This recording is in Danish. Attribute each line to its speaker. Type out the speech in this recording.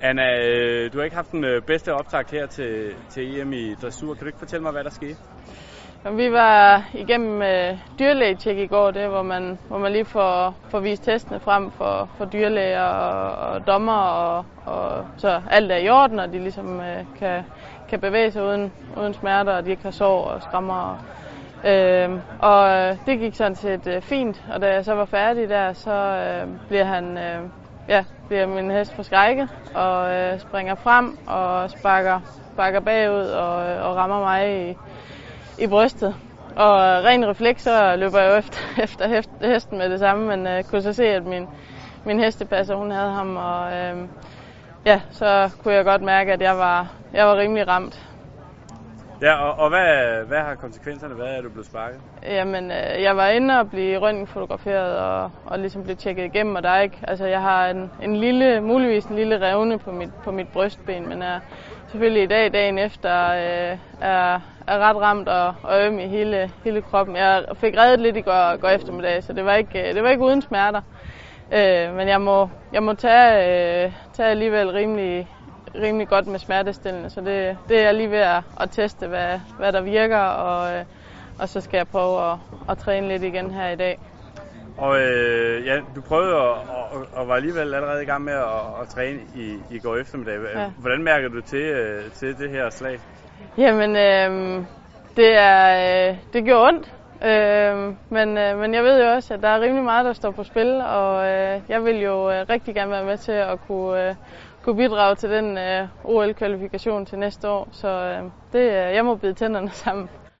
Speaker 1: Anna, øh, du har ikke haft den øh, bedste optakt her til, til EM i dressur. Kan du ikke fortælle mig, hvad der skete?
Speaker 2: Vi var igennem øh, dyrlægetjek i går, det hvor man, hvor man lige får, får vist testene frem for, for dyrlæger og, og dommer, og, og så alt er i orden, og de ligesom øh, kan, kan bevæge sig uden, uden smerter, og de ikke har sår og skrammer. Øhm, øh, og det gik sådan set øh, fint, og da jeg så var færdig der, så øh, bliver han øh, ja, bliver min hest forskrækket og øh, springer frem og sparker, sparker bagud og, øh, og rammer mig i, i brystet. Og øh, ren refleks, så løber jeg jo efter, efter hesten med det samme, men øh, kunne så se, at min, min hestepasser, hun havde ham, og øh, ja, så kunne jeg godt mærke, at jeg var, jeg var rimelig ramt.
Speaker 1: Ja, og, og hvad, hvad har konsekvenserne været, at du blev sparket?
Speaker 2: Jamen, øh, jeg var inde og blive røntgenfotograferet og, og ligesom blev tjekket igennem, og der er ikke, altså jeg har en, en lille, muligvis en lille revne på mit, på mit brystben, men er selvfølgelig i dag, dagen efter, øh, er, er ret ramt og, og øm i hele, hele kroppen. Jeg fik reddet lidt i går, går eftermiddag, så det var ikke, øh, det var ikke uden smerter. Øh, men jeg må, jeg må tage, øh, tage alligevel rimelig, rimelig godt med smertestillende, så det, det er jeg lige ved at, at teste, hvad, hvad der virker, og, øh, og så skal jeg prøve at, at træne lidt igen her i dag.
Speaker 1: Og øh, ja, du prøvede at, og, og var alligevel allerede i gang med at, at træne i, i går eftermiddag. Ja. Hvordan mærker du til, øh, til det her slag?
Speaker 2: Jamen, øh, det, er, øh, det gjorde ondt. Øh, men, øh, men jeg ved jo også, at der er rimelig meget, der står på spil, og øh, jeg vil jo øh, rigtig gerne være med til at kunne, øh, kunne bidrage til den øh, OL-kvalifikation til næste år. Så øh, det, øh, jeg må bide tænderne sammen.